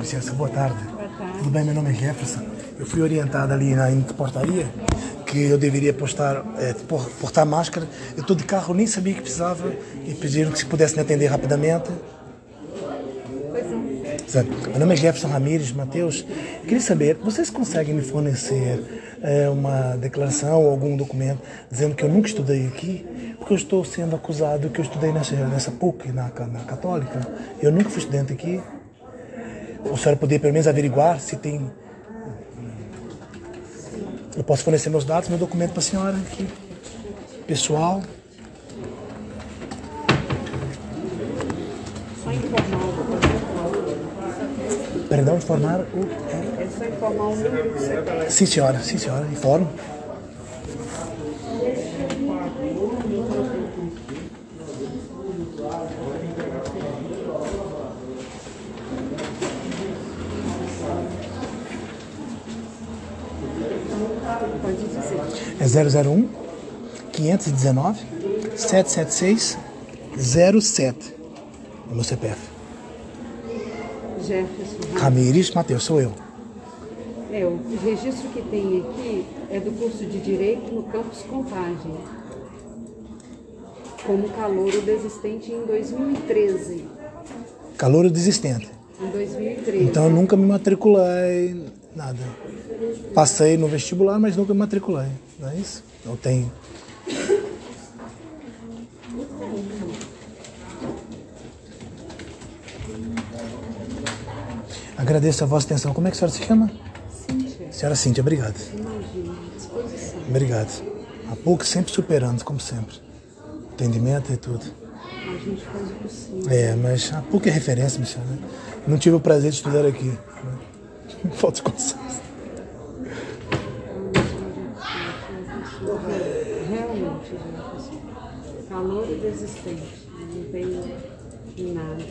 licença, boa tarde. Boa tarde. Tudo bem? Meu nome é Jefferson. Eu fui orientado ali na portaria que eu deveria postar, é, por- portar máscara. Eu estou de carro, nem sabia que precisava e pediram que se pudesse me atender rapidamente. Certo. Meu nome é Jefferson Ramires Matheus. Eu queria saber, vocês conseguem me fornecer é, uma declaração ou algum documento dizendo que eu nunca estudei aqui? Porque eu estou sendo acusado que eu estudei nessa, nessa PUC, na, na Católica. Eu nunca fui estudante aqui. A senhora poderia pelo menos averiguar se tem. Eu posso fornecer meus dados, meu documento para a senhora aqui. Pessoal. Só informar o Perdão, informar o. É só informar o número. Sim, senhora, sim, senhora, informo. Pode dizer. É 001 519 776 07. É o meu CPF. Jefferson. Ramires Matheus, sou eu. É, o registro que tem aqui é do curso de Direito no campus Contagem. Como calouro desistente em 2013. Calouro desistente. Em 2013. Então eu nunca me matriculei, nada. Passei no vestibular, mas nunca me matriculei. Não é isso? Eu tenho. Agradeço a vossa atenção. Como é que a senhora se chama? Cíntia, Senhora Cíntia, obrigado. imagina, disposição. Obrigado. A PUC sempre superando, como sempre. Entendimento e tudo. A gente faz o possível. É, mas a PUC é referência, Michel, né? Não tive o prazer de estudar aqui. Falta de consciência. Realmente, Jefferson. Calor desistente. Não tem nada.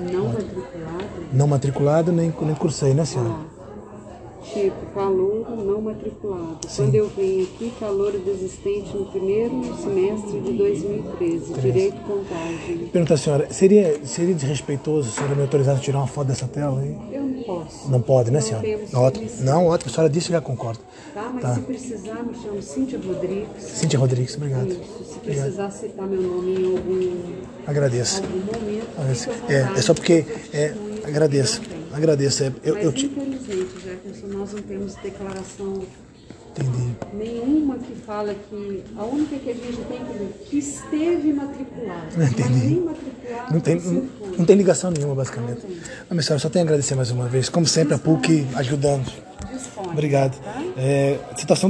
Não matriculado. Não matriculado, nem, nem cursei, né, senhora? Ó, tipo, calor não matriculado. Quando eu venho aqui, calor desistente no primeiro semestre de 2013. Direito contagem. Pergunta à senhora, seria, seria desrespeitoso a senhora me autorizar a tirar uma foto dessa tela aí? Eu não posso. Não pode, né, Não senhora? Ótimo. Não, ótimo. A senhora disse, eu já concordo. Tá? Mas Tá. se precisar, me chamo Cíntia Rodrigues. Cíntia Rodrigues, obrigado. Isso. Se precisar citar meu nome em algum, Agradeço. algum momento, Agradeço. É, é só porque. É, agradeço. Agradeço. É, eu, Mas eu te. Jefferson, nós não temos declaração Entendi. nenhuma que fala que a única que a gente tem que ver que esteve matriculado, mas Entendi. nem matriculado Não tem, não, não tem ligação nenhuma, basicamente. Não. Ah, minha senhora, só tenho a agradecer mais uma vez. Como sempre, a PUC ajudando. Obrigado. tá? É, situação